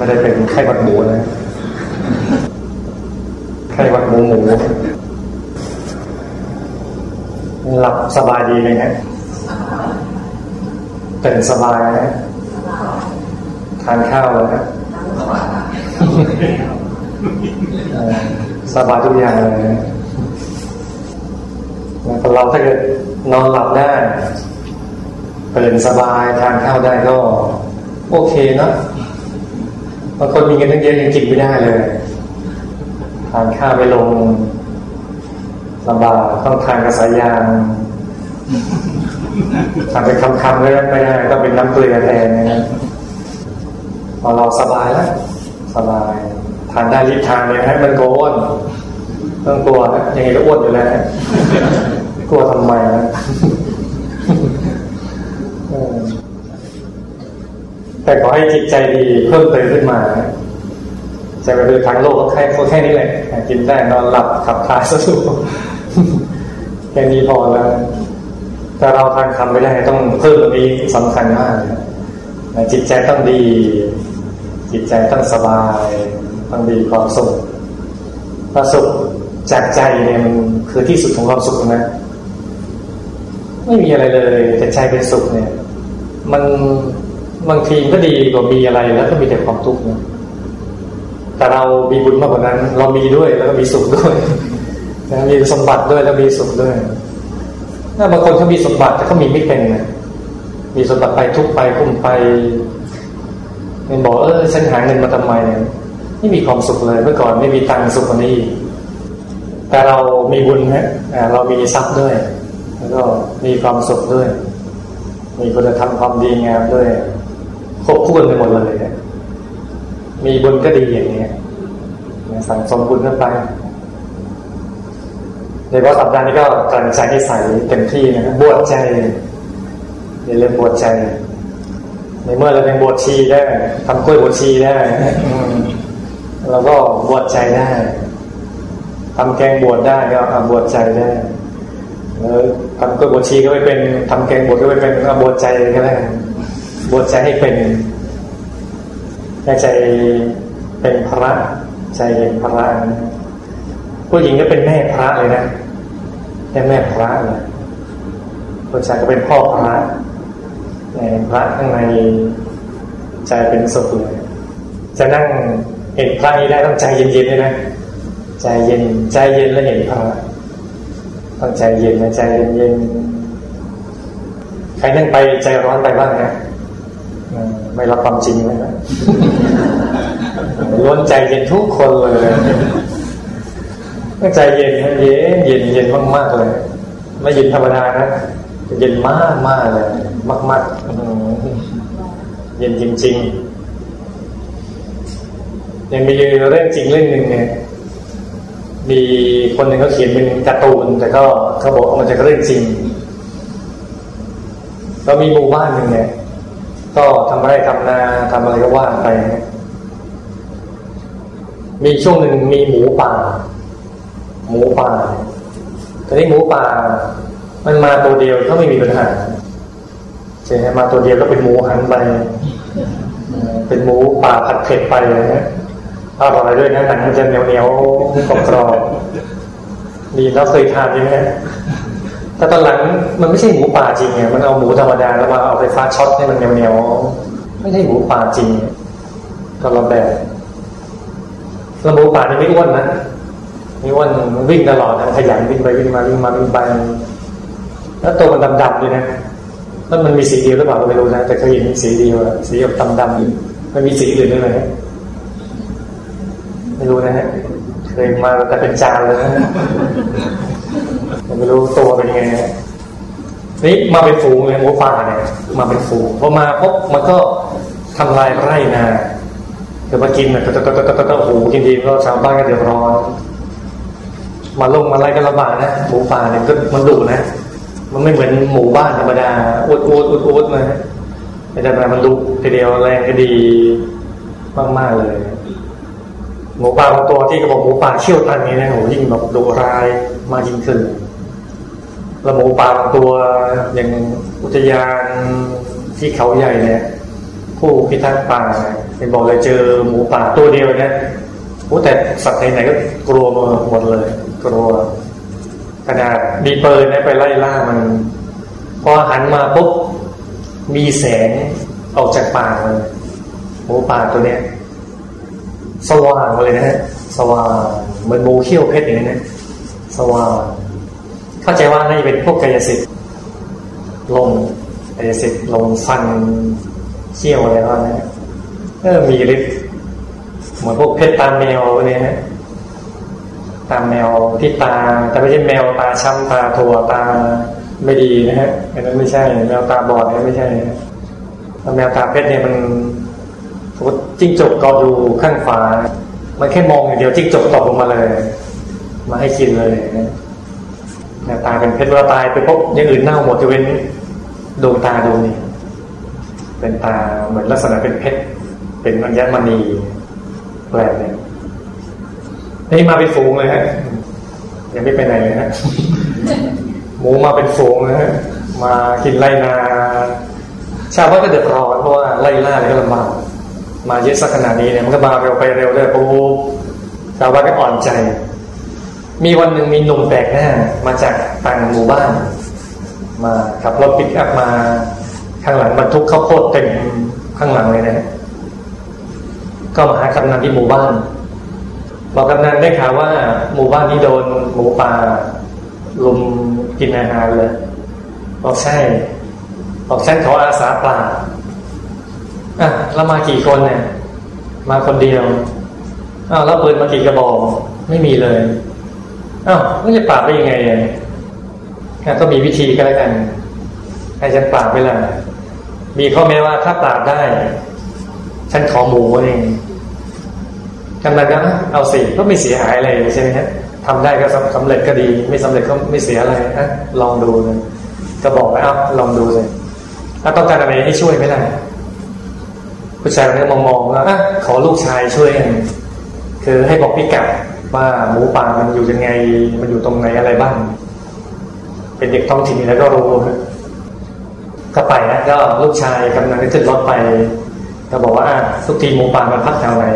ไม่ได้เป็นไข้หวัดหมูนะไข้หวัดหมูหมูหลับสบายดีเลยนะเป็นสบายนะทานข้าวเลยนะสบายทุกอย่างเลยนะเราถ้าเกิดนอนหลับได้ตื่นสบายทานข้าวได้ก็ โอเคเนาะ บางคนมีเงินตั้งเยอะยังกินไม่ได้เลยทานข้าวไปลงลำบากต้องทานกระสายยางทานเป็นคำๆเลยไม่ได้ต้องเป็นน้ำเกลือแทนนะพอเราสบายแล้วสบายทานได้รีบทานเลยให้มันโกอ้วนต้องกลัวนะยังไงก็อ้วนอยู่แล้วกลัวทำไมนะ แต่ขอให้จิตใจดีเพิ่มเติมขึ้นมาจะไปดูทางโลกก็แค่แค่นี้แหละกินได้นอนหลับขับถ่ายสะดวกแค่นี้พอแล้วแต่เราทานคำไม่ได้ต้องเพิ่มตรงนี้สำคัญมากจิตใจต้องดี จิตใจต้องสบายต้องดีความสุขความสุขจากใจเนี่ยมันคือที่สุดของความสุขนะไม่มีอะไรเลยแต่ใจเป็นสุขเนี่ย มัน บางทีก็ดีกว่ามีอะไรแล้วก็มีแต่ความทุกข์นะแต่เรามีบุญมากกว่านั้น เรามีด้วยแล้วก็มีสุขด้วยนะมีสมบัติด้วยแล้วมีสุขด้วยถ้าบางคนเขามีสมบัติแต่เขามีไม่เป็นนะมีสมบัติไปทุกไปคุ้มไปมันบอกเออฉันหาเงินมาทำไมเนี่ยไม่มีความสุขเลยเมื่อก่อนไม่มีตังค์สุขกว่านี้ แต่เรามีบุญฮะเรามีทรัพย์ด้วย แล้วก็มีความสุขด้วย มีคุณธรรมความดีงามด้วย ครบถ้วนไปหมดเลยเนี่ยมีบุญก็ดีอย่างนี้สั่งสมบุญขึ้นไปในว่าสัปดาห์นี้ก็กลั่นใจให้ใส่เต็มที่นะครับบวชใจอย่าลืมบวชใจ ในเมื่อเราเป็นบวชชีได้ทำกล้วยบวชชีได้เราก็บวชใจได้ทำแกงบวชได้ก็บวชใจได้ทำกล้วยบวชชีก็ไม่เป็นทำแกงบวชก็ไม่เป็นบวชใจก็ได้ บวชใจให้เป็นใจเป็นพระ ใจเป็นพระผู้หญิงก็เป็นแม่พระเลยนะแม่แม่พระเลยผู้ชายก็เป็นพ่อพระในพระข้างในใจเป็นสุขเลยจะนั่งเห็นพระนี้ได้ต้องใจเย็นๆเลยนะใจเย็นใจเย็นแล้วเห็นพระต้องใจเย็นนะใจเย็นๆใครนั่งไปใจร้อนไปบ้างนะ ไม่รับความจริงเลยนะล้วนใจเย็นทุกคนเลยใจเย็นเย็นเย็นเย็นมากๆเลย ไม่เย็นธรรมดานะเย็นมากมากเลยมากมากเย็นจริงๆยังมีเรื่องจริงเรื่องหนึ่งเนี่ยมีคนหนึ่งเขาเขียนเป็นการ์ตูน แต่ก็เขาบอกมันจะเรื่องจริงเรามีหมู่บ้านหนึ่งเนี่ย ก็ทำไร่ทำนาทำอะไรก็ว่างไป มีช่วงหนึ่งมีหมูป่า หมูป่าตอนนี้หมูป่า มันมาตัวเดียวก็ไม่มีปัญหาใช่ไหมมาตัวเดียวก็เป็นหมูหันไป เป็นหมูป่าผัดเผ็ดไปเลยนะอร่อยด้วยนะหนังมันจะเหนียวเหนียวกรอบกรอบดีแล้วเคยทานใช่ไหม แต่ตอนหลังมันไม่ใช่หมูป่าจริงไงมันเอาหมูธรรมดาแล้วมาเอาไฟฟ้าช็อตให้มันเหนียวๆไม่ใช่หมูป่าจริงก็ละแบบแล้วหมูป่านี่ไม่อ้วนนะไม่อ้วนมันวิ่งตลอดนะขยันวิ่งไปวิ่งมาวิ่งมาวิ่งไปแล้วตัวมันดำๆด้วยนะแล้วมันมีสีเดียวหรือเปล่าไม่รู้นะแต่เคยเห็นสีเดียวสีแบบดำๆมันมีสีอื่นด้วยไหมไม่รู้นะฮะเคยมาแต่เป็นจานเลยนะ ไม่รู้ตัวเป็นยังไงนี่มาเป็นฝูงเลยหมูป่าเนี่ยมาเป็นฝูงพอมาพบมันก็ทำลายไร่นาเดี๋ยวมากินเนี่ยก็ก็ก็ก็ก็โอ้โหกินดีก็ชาวบ้านก็เดือดร้อน มาลงมาไล่ก็ลำบากนะหมูป่าเนี่ยก็มันดุนะ มันไม่เหมือนหมู่บ้านธรรมดาอุดอุดอุดอุดนะแต่แต่มันดุทีเดียวแรงก็ดีมากๆเลยหมูป่าบางตัวที่กระบอกหมูป่าเชี่ยวตันนี้นะโหยิ่งแบบดุร้ายมากยิ่งขึ้น แล้วหมูป่าบางตัวอย่างอุทยานที่เขาใหญ่เนี่ย ผู้พิทักษ์ป่าเป็นบอกเลยเจอหมูป่าตัวเดียวนะโอ้แต่สัตว์ไหนก็กลัวหมดเลย กลัวขนาดมีเปิดนะไปไล่ล่ามัน พอหันมาปุ๊บมีแสงออกจากป่าเลยหมูป่าตัวเนี้ยสว่างเลยนะฮะสว่างเหมือนหมูเขี้ยวเพชรอย่างนี้นะสว่าง เข้าใจว่าน่าจะเป็นพวกกายสิทธิ์ลงกายสิทธิ์ลงฟันเขี้ยวอะไรก็นะเออมีฤทธิ์เหมือนพวกเพชรตาแมวเนี่ยตาแมวที่ตา แต่ไม่ใช่แมวตาช้ำตาถั่วตาไม่ดีนะฮะอันนั้นไม่ใช่ แมวตาบอดนี่ไม่ใช่แมวตาเพชรเนี่ยมันจิ้งจกเกาะอยู่ข้างขวา มันแค่มองอย่างเดียวจิ้งจกตกลงมาเลย มาให้กินเลยนะ ตาเป็นเพชรเวลาตายไปพบอย่างอื่นเน่าหมดจะเว้นดวงตาดวงนี้ เป็นตาเหมือนลักษณะเป็นเพชรเป็นอัญมณีแปลกเลยนี่มาเป็นฝูงเลยฮะยังไม่ไปไหนเลยฮะหมูมาเป็นฝูงนะฮะมากินไล่นา ชาวบ้านก็เดือดร้อนเพราะว่าไล่ล่าเลยก็ลำบากมาเยอะสักขนาดนี้เนี่ยมันก็มาเร็วไปเร็วเลยปุ๊บชาวบ้านก็อ่อนใจ มีวันหนึ่งมีหนุ่มแปลกหน้ามาจากต่างหมู่บ้าน มาขับรถปิกอัพมา ข้างหลังบรรทุกข้าวโพดเต็มข้างหลังเลยนะก็มาหากำนันที่หมู่บ้านบอกกำนันได้ข่าวว่า หมู่บ้านนี้โดนหมูป่าลุมกินอาหารเลยบอกใช่บอกฉันขออาสาปลาอะแล้วมากี่คนเนี่ย มาคนเดียวอ้าวแล้วปืนมากี่กระบอก ไม่มีเลย อ้าวมันจะปราบได้ยังไงอะก็มีวิธีก็แล้วกันให้ฉันปราบไปละมีข้อแม้ว่าถ้าปราบได้ ฉันขอหมูเองกำนันก็เอาสิก็ไม่เสียหายอะไรใช่ไหมฮะทำได้ก็สำเร็จก็ดี ไม่สำเร็จก็ไม่เสียอะไรนะลองดูเลยก็บอกไปเอาวลองดูเลยถ้าต้องการอะไรให้ช่วยไหมล่ะผู้ชายคนนี้มองมองว่าขอลูกชายช่วย คือให้บอกพิกัด ว่าหมูป่ามันอยู่ยังไง มันอยู่ตรงไหนอะไรบ้าง เป็นเด็กท้องถิ่นแล้วก็รู้ก็ไปนะก็ลูกชายกำลังจะขึ้นรถไปก็บอกว่าทุกทีหมูป่ามันพักแถวไหน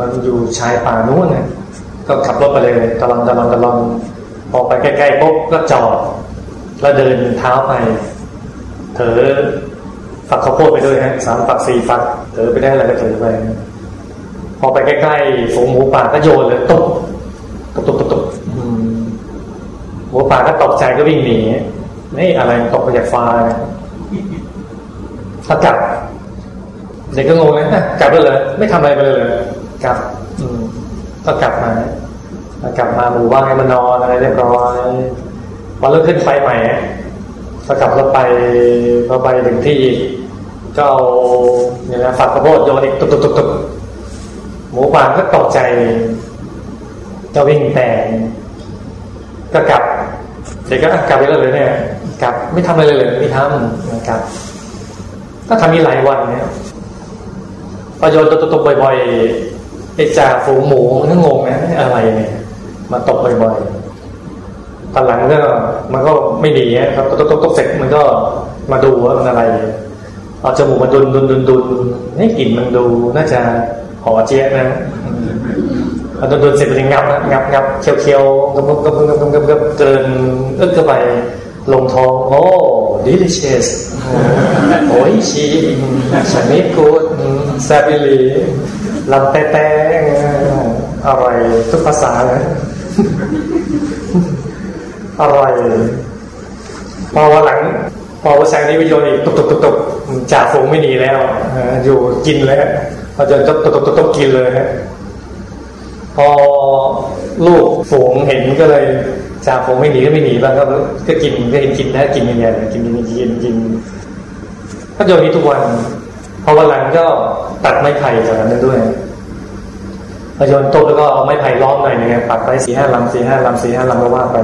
มันอยู่ชายป่านู้นนะก็ขับรถไปเลยตะลอนตะลอนตะลอนพอไปใกล้ๆปุ๊บก็จอด แล้วเดินเท้าไป เถอฝักข้าวโพดไปด้วยฮะสามฝักสี่ฝักเถอไปได้อะไรก็เถอไป พอไปใกล้ๆฝูงหมูป่าก็โยนเลยตกตกตกตกตกหมูป่าก็ตกใจก็วิ่งหนีนี่อะไรตกมาจากฟ้าถ้ากลับเด็กก็งงนะกลับไปเลยไม่ทำอะไรไปเลยกลับ อืมก็กลับมากลับมาหมู่บ้านให้มันนอนอะไรเรียบร้อยพอเริ่มขึ้นไฟใหม่ก็กลับรถไปพอไปถึงที่ก็เอาเนี่ยนะฝักกระโพดโยนอีกตุกตุกตุกตุก หมูป่าก็ตกใจจะวิ่งแต่ก็กลับเด็กก็กลับไปแล้วเลยเนี่ยกลับไม่ทำอะไรเลยไม่ทำนะครับ ก็ทำมีหลายวันเนี่ยพอโยนตกตกบ่อยๆไอ้จ่าฝูงหมูมันก็งงนะอะไรเนี่ยมาตกบ่อยๆตอนหลังก็มันก็ไม่ดีครับตกตกตกเสร็จมันก็มาดูว่ามันอะไรเอาจมูกมาดุนดุนดุนดุนนี่กลิ่นมันดูน่าจะ หอเจี๊ยนะพอดุนดุนเสร็จมันงับนะงับงับเคี้ยวเคี้ยวกำกำกำกำกำกำกำเกินอึกเข้าไปลงท้องโอ้ delicious โอ้ยชีชนิดกูดแซบิลีลำแต่แต่อร่อยทุกภาษาเลยอร่อย พอวันหลัง พอวันแสงนี้วิโยนอีกตุกตุกตุกตุกจ่าฝูงไม่หนีแล้ว อยู่กินแล้ว พอจนตุกตุกตุกตุกกินเลยพอลูกฝูงเห็นก็เลยจ่าฝูงไม่หนีก็ไม่หนีบ้างก็ก็กินก็เห็นกินนะกินย่างเงี้ยกินกินกินกินก็โยนนี้ทุกวันพอวันหลังก็ตัดไม้ไผ่จากนั้นด้วยพอโยนต๊ะแล้วก็เอาไม้ไผ่ล้อมหน่อยนึงปัดไปสี่ห้าลำสี่ห้าลำสี่ห้าลำก็ว่าไป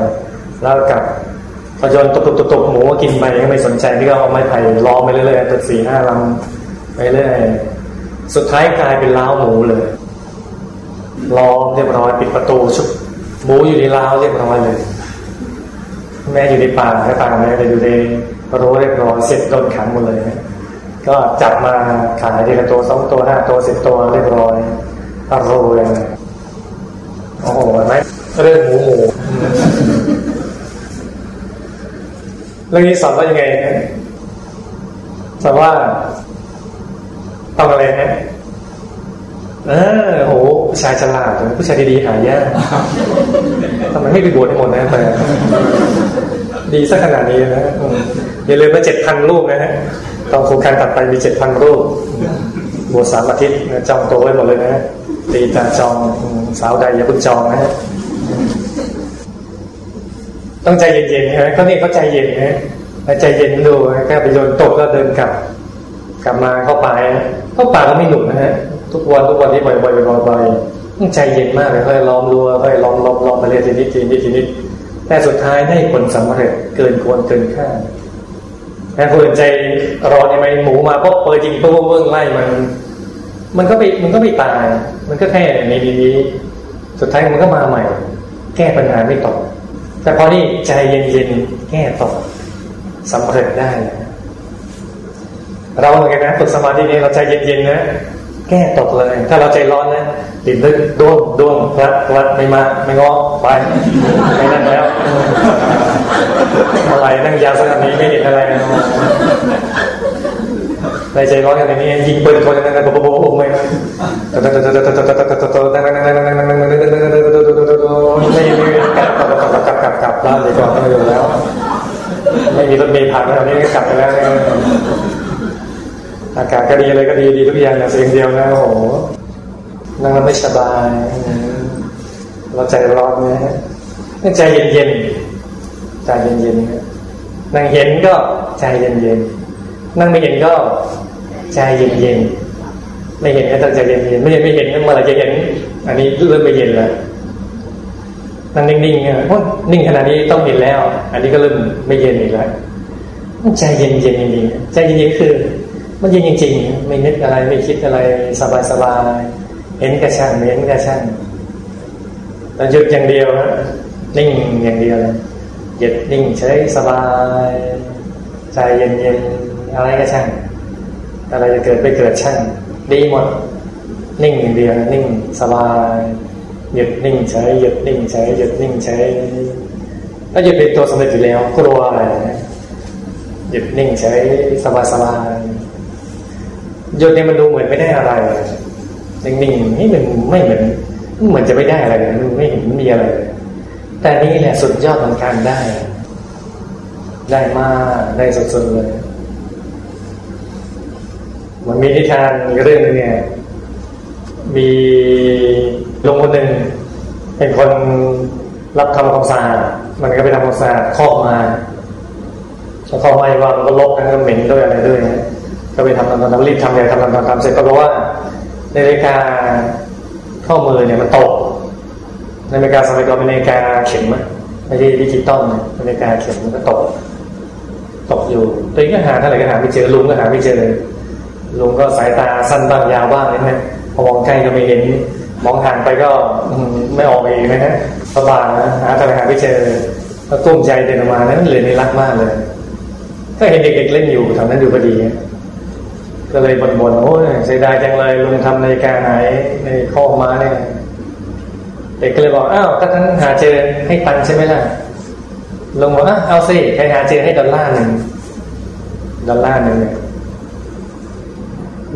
แล้วกับพยนตกตกตกหมูกินไปก็ไม่สนใจที่ก็เอาไม้ไผ่ล้อมไปเรื่อยๆตัดสี่ห้าลำไปเรื่อย สุดท้ายกลายเป็นล้าวหมูเลยล้อมเรียบร้อยปิดประตูชุบหมูอยู่ในล้าวเรียบร้อยเลย แม่อยู่ในป่าก็ตาแม่แต่อยู่ในรู้เรียบร้อยเสร็จโดนขังหมดเลยก็จับมาขายทีละตัวสองตัวห้าตัวสิบตัวเรียบร้อยอร่อยโอ้โหไหมเรื่องหมูหมูเรื่องนี้สอนว่ายังไงสอนว่า ต้องอะไรนะเออโหผู้ชายฉลาดผู้ชายดีๆหายากทำไมไม่ไปบวชให้หมดนะแต่ดีสักขนาดนี้นะอย่าลืมว่าเจ็ดพันรูปนะฮะตอนโครงการตัดไปมีเจ็ดพันรูปบวชสามอาทิตย์จองตัวไว้หมดเลยนะตีตาจองสาวใดอย่าเพิ่งจองนะฮะต้องใจเย็นๆนะเขานี่เขาใจเย็นนะใจเย็นดูแค่ไปโยนตกก็เดินกลับ กลับมาเข้าป่าเข้าป่าก็ไม่หนุกนะฮะทุกวันทุกวันที่บ่อยๆบ่อยๆต้องใจเย็นมากเลยค่อยล้อมรัวค่อยล้อมล้อมล้อมมาเรียนทีนิดทีนิดทีนิดแต่สุดท้ายได้ผลสำเร็จเกินควรเกินคาแต่คนใจรอยังไงหมูมาปุ๊บเปิดจริงปุ๊บเบิ้งไล่มัน มันก็ไปมันก็ไม่ตาย มันก็แค่ในนี้สุดท้ายมันก็มาใหม่ แก้ปัญหาไม่ตกแต่พอนี่ใจเย็นๆแก้ตกสำเร็จได้ เราเหมือนกันนะฝึกสมาธินี้เราใจเย็นๆนะแก้ตกเลย ถ้าเราใจร้อนนะติดลึกด้วงด้วงพลัดพลัดไม่มาไม่งอไปไม่นั่งแล้วอะไรนั่งยาวสักนี้ไม่เห็นอะไรนะในใจร้อนอย่างนี้ยิงปืนคนนั้นนั้นปุ๊บปุ๊บปุ๊บไม่ไม่ไม่กลับกลับกลับกลับกลับกลับบ้านดีกว่าไม่อยู่แล้ว ไม่มีรถเมล์ผ่านแล้วนี่กลับไปแล้วอา ก็ดีอะไรก็ดีดีทุกอย่างแต่เสียงเดียวนะโอ้โหนั่งแล้วไม่สบาย เราใจร้อนนะฮะใจเย็นเย็นใจเย็นเย็นนั่งเห็นก็ใจเย็นเย็นนั่งไม่เห็นก็ใจเย็นเย็นไม่เห็นก็ต้องใจเย็นเย็นไม่เห็นไม่เห็นเมื่อไรจะเห็น อันนี้เริ่มไม่เย็นแล้วนั่งนิ่งๆเนี่ยนิ่งขนาดนี้ต้องเห็นแล้ว อันนี้ก็เริ่มไม่เย็นอีกแล้วใจเย็นเย็นจริงๆใจเย็นๆคือ มันเย็นจริงๆไม่นึกอะไรไม่คิดอะไรสบายๆเห็นกระช่างเห็นกระช่างแต่หยุดอย่างเดียวนะนิ่งอย่างเดียวหยุดนิ่งใช้สบาย ใจเย็นๆอะไรก็ช่างอะไรจะเกิดไปเกิดช่างดีหมด นิ่งอย่างเดียวนิ่งสบายหยุดนิ่งใช้หยุดนิ่งใช้หยุดนิ่งใช้ถ้าหยุดเป็นตัวสำเร็จอยู่แล้วกลัวอะไรหยุดนิ่งใช้สบายสบาย หยุดเนี่ยมันดูเหมือนไม่ได้อะไรนิ่งๆนี่มันไม่เหมือนเหมือนจะไม่ได้อะไรมันไม่เห็นมีอะไร แต่นี่แหละสุดยอดของการได้ ได้มากได้สุดๆเลยมันมีนิทานเรื่องนึงเนี่ยมีลุงคนหนึ่งเป็นคนรับทำความสะอาดมันก็ไปทำความสะอาดคอกมาแล้วคอกมาว่ามันก็ลกกันก็เหม็นด้วยอะไรด้วย ก็ไปทำทำทำรีบทำเลยทำทำทำทำเสร็จก็รู้ว่านาฬิกาข้อมือเนี่ยมันตกนาฬิกาสมัยก่อนเป็นนาฬิกาเข็มอะไม่ใช่ดิจิตอลนาฬิกาเข็มมันก็ตก ตกอยู่ตัวเองก็หาเท่าไหร่ก็หาไม่เจอลุงก็หาไม่เจอเลยลุงก็สายตาสั้นบ้างยาวบ้างนี่ไหมพอมองใกล้ก็ไม่เห็น มองห่างไปก็ไม่ออกเองนะฮะสบายนะหาทางหาไม่เจอก็กุ้มใจเดินออกมานั้นเลยนี่รักมากเลย ก็เห็นเด็กๆเล่นอยู่แถวนั้นอยู่พอดี ก็เลยบ่นๆโอ้ยเสียดายจังเลยลุงทำในการหายในข้อมาเนี่ยเด็กก็เลยบอกอ้าวถ้าท่านหาเจอให้ตังใช่ไหมล่ะลุงบอกอ้าวเอาสิใครหาเจอให้ดอลลาร์หนึ่งดอลลาร์หนึ่งเนี่ย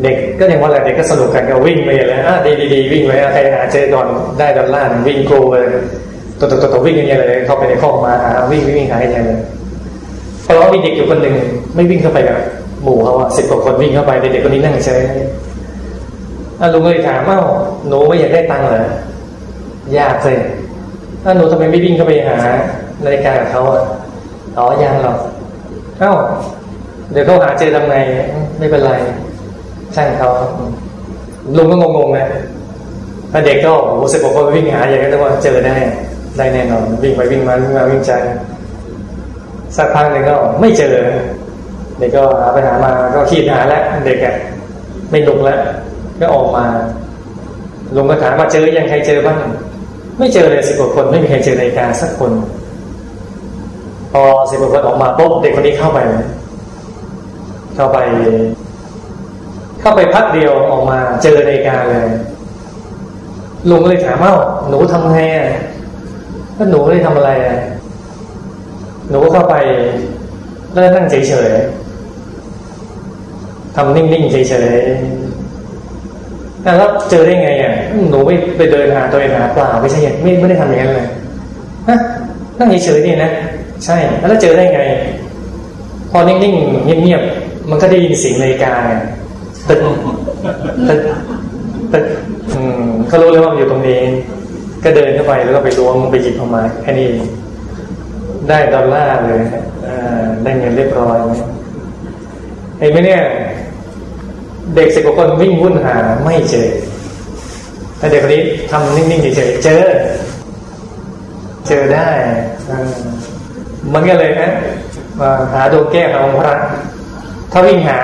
เด็กก็ยังว่าอะไรเด็กก็สนุกกันก็วิ่งไปเลยอะดีดีวิ่งไปใครหาเจอก่อนได้ดอลลาร์วิ่งกรูเลยตัวตัวตัววิ่งยังไงเลยเข้าไปในข้อมาหาวิ่งวิ่งหายังไงเลยเพราะว่ามีเด็กอยู่คนหนึ่งไม่วิ่งเข้าไปกับ หมู่เขาอะสิบกว่าคนวิ่งเข้าไปเด็กคนนี้นั่งเฉยลุงเลยถามว่าหนูไม่อยากได้ตังค์เหรอยากเลยอะหนูทำไมไม่วิ่งเข้าไปหานาฬิกากับเขาอะอ๋อยังหรอกเอ้าเดี๋ยวเขาหาเจอทำไงไม่เป็นไรช่างเขาลุงก็งงๆนะถ้าเด็กก็โอ้โหสิบกว่าคนวิ่งหาอย่างนั้นว่าเจอได้ได้แน่นอนวิ่งไปวิ่งมาวิ่งมาวิ่งใจสักพักหนึ่งก็ไม่เจอ เด็กก็หาไปหามาก็ขีดหาแล้วเด็กอะไม่ลุกแล้วก็ออกมาลุงก็ถามว่าเจอยังใครเจอบ้างไม่เจอเลยสิบกว่าคนไม่มีใครเจอนาฬิกาสักคน พอสิบกว่าคนออกมาปุ๊บเด็กคนนี้เข้าไป เข้าไป เข้าไปพักเดียวออกมาเจอในการเลยลุงเลยถามว่าหนูทำไงอะก็หนูได้ทำอะไรอะหนูก็เข้าไปแล้วนั่งเฉยๆ ทำนิ่งๆเฉยๆแล้วเจอได้ไงอะหนูไม่ไปเดินหาตัวเองหาเปล่าไม่ใช่ไม่ไม่ได้ทำอย่างนั้นเลยฮะนั่งเฉยๆนี่นะใช่ แล้วเจอได้ไง พอนิ่งๆเงียบๆมันก็ได้ยินเสียงนาฬิกาไงตึกตึกตึกอืมก็รู้เลยว่ามันอยู่ตรงนี้ ก็เดินเข้าไปแล้วก็ไปล้วงไปหยิบออกมาแค่นี้ได้ดอลลาร์เลยได้เงินเรียบร้อยเห็นไหมเนี่ย เด็กสิบกว่าคนวิ่งวุ่นหาไม่เจอแต่เด็กคนนี้ทำนิ่งๆเฉยๆเจอ เจอได้ มันก็เลยนะมาหาดวงแก้วของพระ ถ้าวิ่งหา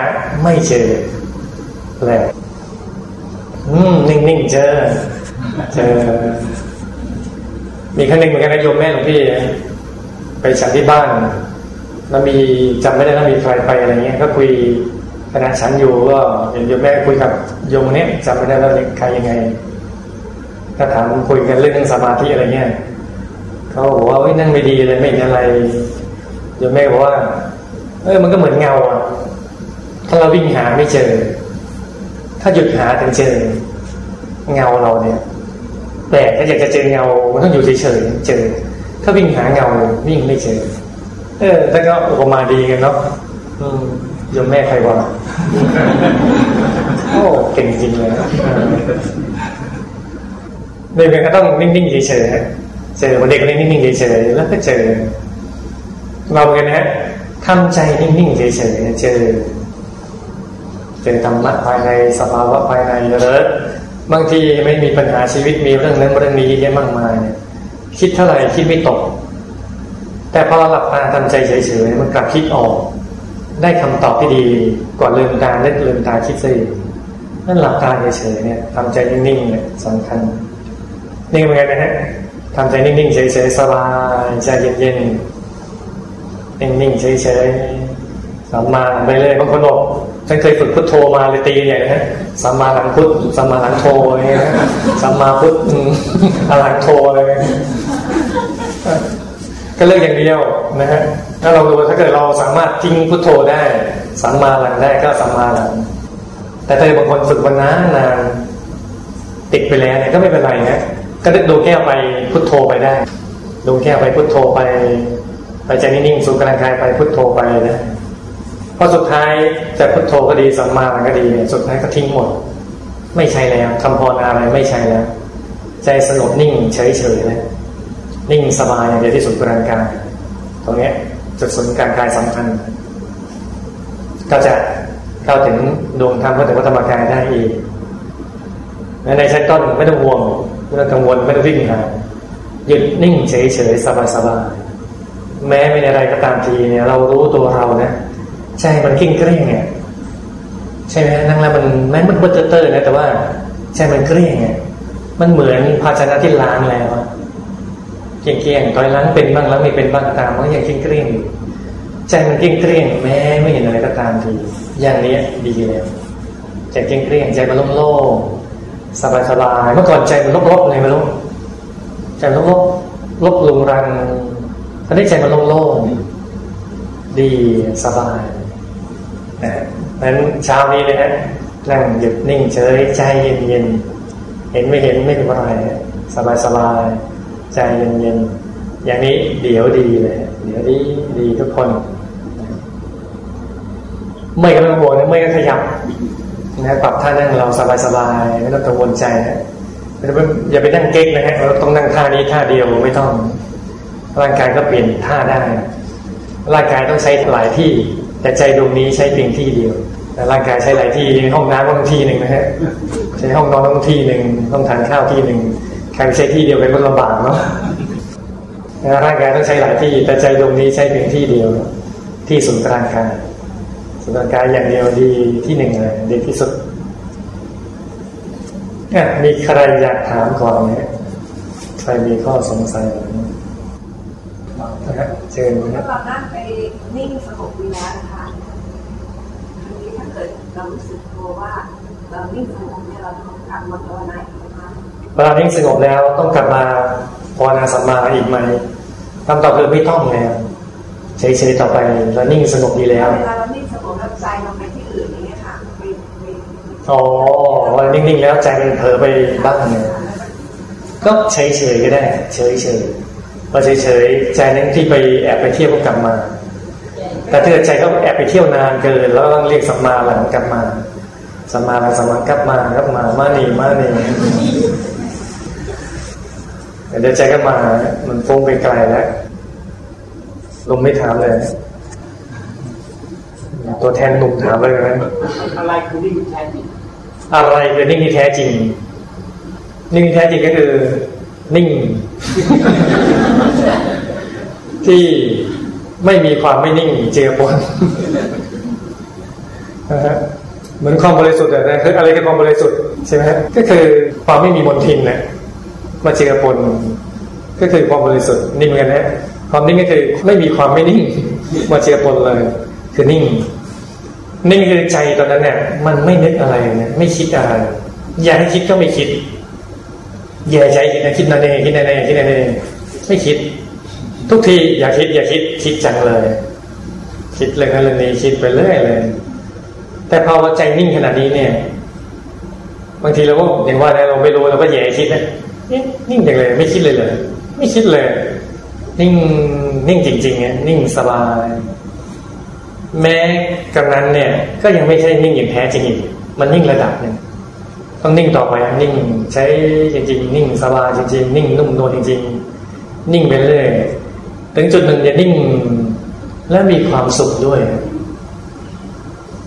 ไม่เจอแล้วอืมนิ่งๆเจอ เจอ มีครั้งหนึ่งเหมือนกันนะโยมแม่หลวงพี่ ไปฉันที่บ้านแล้วมีจำไม่ได้แล้วมีใครไปอะไรเงี้ย ก็คุย ขณะฉันอยู่ก็เห็นโยมแม่คุยกับโยมเนี้ยจำไม่ได้แล้วใครยังไงก็ถามคุยกันเรื่องสมาธิอะไรเงี้ยเขาบอกว่านั่งไม่ดีเลยไม่เห็นอะไรโยมแม่บอกว่า เออมันก็เหมือนเงาอะถ้าเราวิ่งหาไม่เจอ ถ้าหยุดหาถึงเจอ เงาเราเนี่ยแต่ถ้าอยากจะเจอเงามันต้องอยู่เฉยๆเจอ ถ้าวิ่งหาเงาวิ่งไม่เจอ เออถ้าก็อุปมาดีกันเนาะอืม ยมแม่ใครวะโอ้เก่งจริงเลยเด็กก็ต้องนิ่งๆเฉยๆเจอเด็กก็นิ่งๆเฉยๆแล้วก็เจอ เราเหมือนกันนะทำใจนิ่งๆเฉยๆเจอเจอธรรมะภายในสภาวะภายในเลยบางทีไม่มีปัญหาชีวิตมีเรื่องนั้นเรื่องนี้เยอะมากมายเนี่ยคิดเท่าไหร่คิดไม่ตก แต่พอเราหลับตาทำใจเฉยๆมันกลับคิดออก ได้คำตอบที่ดีก่อนลืมตาเล่นลืมตาคิดสินั่นหลับตาเฉยๆเนี่ยทำใจนิ่งๆเนี่ยสำคัญนี่เหมือนกันนะฮะทำใจนิ่งๆเฉยๆสบายใจเย็นๆนิ่งๆเฉยๆสัมมาไปเลยบางคนบอกฉันเคยฝึกพุทโธมาเลยตีใหญ่นะฮะสัมมาหลังพุทสัมมาหลังโธเงี้ยสัมมาพุทหลังโธอะไร ก็เลือกอย่างเดียวนะฮะถ้าเราดูถ้าเกิดเราสามารถทิ้งพุทโธได้สัมมาหลังได้ก็สัมมาหลัง แต่ถ้าบางคนฝึกวันนั้นนานติดไปแล้วเนี่ยก็ไม่เป็นไรนะก็ดูแก้วไปพุทโธไปได้ ดูแก้วไปพุทโธไป ไปใจนิ่งๆสูงกำลังกายไปพุทโธไปนะพอสุดท้ายจะพุทโธก็ดีสัมมาหลังก็ดีเนี่ยสุดท้ายก็ทิ้งหมด ไม่ใช่แล้วคำพรอะไรไม่ใช่แล้ว ใจสงบนิ่งเฉยๆเลย นิ่งสบายอย่างเดียวที่สุดกลางกายตรงนี้จุดศูนย์กลางกายสำคัญ ก็จะเข้าถึงดวงธรรมก็ถึงวัฏธรรมกายได้อีกในชั้นต้นไม่ต้องห่วงไม่ต้องกังวลไม่ต้องวิ่งหาหยุดนิ่งเฉยๆสบายๆแม้ไม่อะไรก็ตามทีเนี่ย เรารู้ตัวเรานะใช่มันกิ้งเกลี้ยงเนี่ยใช่ไหมนั่งแล้วมันแม้มันเบอร์เตอร์นะแต่ว่า ใช่มันเกลี้ยงเนี่ยมันเหมือนภาชนะที่ล้างแล้ว เกลี้ยงๆตอนล้างเป็นบ้างแล้างไม่เป็นบ้างตามมันยังกิ้งเกลี้ยงอยู่ใจมันกิ้งเกลี้ยงแม้ไม่เห็นอะไรก็ตามที อย่างนี้ดีแล้วใจกิ้งเกลี้ยงใจมันโล่งๆสบายๆเมื่อก่อนใจมันลบๆไงไม่รู้ใจลบๆลบลุงรังตอนนี้ใจมันโล่งๆดีสบายนะนั้นเช้านี้เลยนะนั่งหยุดนิ่งเฉยใจเย็นเย็นเห็นไม่เห็นไม่เป็นไรสบายสบาย ใจเย็นเย็นอย่างนี้เดี๋ยวดีเลย เดี๋ยวดีดีทุกคน ไม่ก็ต้องวงนะไม่ก็ขยับนะปรับท่านั่งเราสบายสบายไม่ต้องกังวลใจนะอย่าไปนั่งเก๊กนะฮะเราต้องนั่งท่านี้ท่าเดียวไม่ต้อง ร่างกายก็เปลี่ยนท่าได้ ร่างกายต้องใช้หลายที่ แต่ใจดวงนี้ใช้เพียงที่เดียวแต่ร่างกายใช้หลายที่ห้องน้ำก็ต้องที่หนึ่งนะฮะใช้ห้องนอนต้องที่หนึ่งต้องทานข้าวที่หนึ่ง ใครใช้ที่เดียวเป็นคนลำบากเนาะร่างกายต้องใช้หลายที่ แต่ใจดวงนี้ใช้เพียงที่เดียว ที่ศูนย์กลางกายศูนย์กลางกายอย่างเดียวดีที่หนึ่งเลยดีที่สุดมีใครอยากถามก่อนไหมใครมีข้อสงสัยนะครับเชิญนะครับเรานั่งไปนิ่งสงบดีแล้วนะคะทีนี้ถ้าเกิดเรารู้สึกตัวว่าเรานิ่งสงบเนี่ยเราต้องกลับมาภาวนาอีกไหม เวลานิ่งสงบแล้วต้องกลับมาภาวนาสัมมาอีกไหมคำตอบคือไม่ต้องแล้วเฉยๆต่อไปแล้วนิ่งสงบดีแล้วเวลาเรานิ่งสงบแล้วใจเราไปที่อื่นอย่างเงี้ยค่ะอ๋อวันนิ่งๆแล้วใจมันเผลอไปบ้างเนี่ยก็เฉยๆก็ได้ เฉยๆพอเฉยๆใจนั้นที่ไปแอบไปเที่ยวก็กลับมา แต่ถ้าใจเขาแอบไปเที่ยวนานเกินแล้วต้องเรียกสัมมาหลังกลับมาสัมมาหลังสัมมากลับมากลับมามานี่มานี่ เดี๋ยวใจก็มา มันฟุ้งไปไกลแล้วลมไม่ถามเลย ตัวแทนหนุ่มถามเลยนะอะไรคือนิ่งแท้จริงอะไรคือนิ่งที่แท้จริง นิ่งที่แท้จริงก็คือ นิ่ง ที่ไม่มีความไม่นิ่งเจือปนนะฮะเหมือนความบริสุทธิ์นะคืออะไรคือความบริสุทธิ์ใช่ไหมก็คือความไม่มีมลทินนะ มาเจอปนก็คือความบริสุทธิ์นิ่งกันนะความนิ่งก็คือไม่มีความไม่นิ่งมาเจอปนเลย คือนิ่ง นิ่งคือใจตอนนั้นเนี่ยมันไม่นึกอะไรเนี่ยไม่คิดอะไรอยากให้คิดก็ไม่คิดอย่าใจคิดนะคิดนั่นเองคิดนั่นเองคิดนั่นเองไม่คิด ทุกทีอย่าคิด อย่าคิดคิดจังเลย คิดเรื่องนั้นเรื่องนี้คิดไปเรื่อยเลย แต่พอว่าใจนิ่งขนาดนี้เนี่ย บางทีเราก็อย่างว่าเราไม่รู้เราก็แย่คิดนะ นิ่งจังเลย ไม่คิดเลยเลย ไม่คิดเลย นิ่งนิ่งจริงๆเนี่ยนิ่งสบาย แม้กำนั้นเนี่ย ก็ยังไม่ใช่นิ่งอย่างแท้จริงอีกมันนิ่งระดับหนึ่งต้องนิ่งต่อไปนิ่งใช้จริง ๆ นิ่งสบายจริง ๆ นิ่งนุ่มนวลจริง ๆ นิ่งไปเรื่อยถึงจุดหนึ่งจะนิ่งและมีความสุขด้วย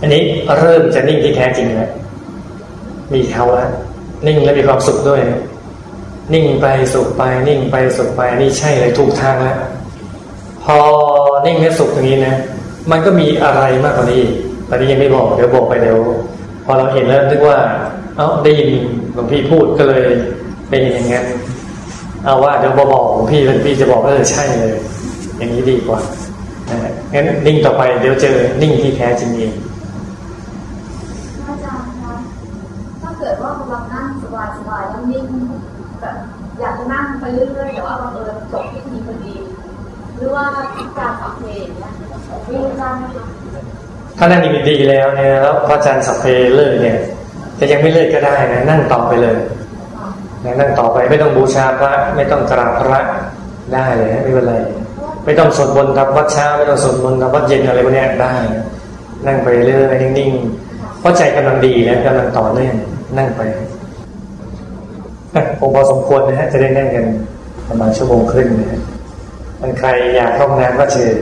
อันนี้เริ่มจะนิ่งที่แท้จริงแล้วมีเขาแล้วนิ่งและมีความสุขด้วย นิ่งไปสุขไป นิ่งไปสุขไปนี่ใช่เลยถูกทางแล้วพอนิ่งและสุขตรงนี้นะ มันก็มีอะไรมากกว่านี้ตอนนี้ยังไม่บอกเดี๋ยวบอกไปเดี๋ยวพอเราเห็นแล้วนึกว่า เอ้าได้ยินหลวงพี่พูดก็เลยเป็นอย่างงั้นเอาว่าเดี๋ยวบอกหลวงพี่หลวงพี่จะบอกเออใช่เลย อย่างนี้ดีกว่างั้นนิ่งต่อไปเดี๋ยวเจอนิ่งที่แท้จริงเองอาจารย์คะถ้าเกิดว่ากำลังนั่งสบายๆแล้วนิ่ง แบบอยากจะนั่งไปเรื่อยๆแต่ว่าบังเอิญจบที่ทีพอดีหรือว่าการฟังเพลงเนี่ยถ้านั่งดีๆแล้วเนี่ยแล้วพระอาจารย์สัพเพเลิกเนี่ย จะยังไม่เลิกก็ได้นะนั่งต่อไปเลยนั่งต่อไปไม่ต้องบูชาพระไม่ต้องกราบพระได้เลยไม่เป็นไรไม่ต้องสวดมนต์ทำวัดเช้าไม่ต้องสวดมนต์ทำวัดเย็นอะไรพวกนี้ได้ นั่งไปเรื่อยนิ่งๆเพราะใจกำลังดีแล้วกำลังต่อเนื่องนั่งไป องค์พอสมควรนะฮะจะได้นั่งกันประมาณชั่วโมงครึ่งนะฮะมันใครอยากเข้าห้องน้ำก็เชิญ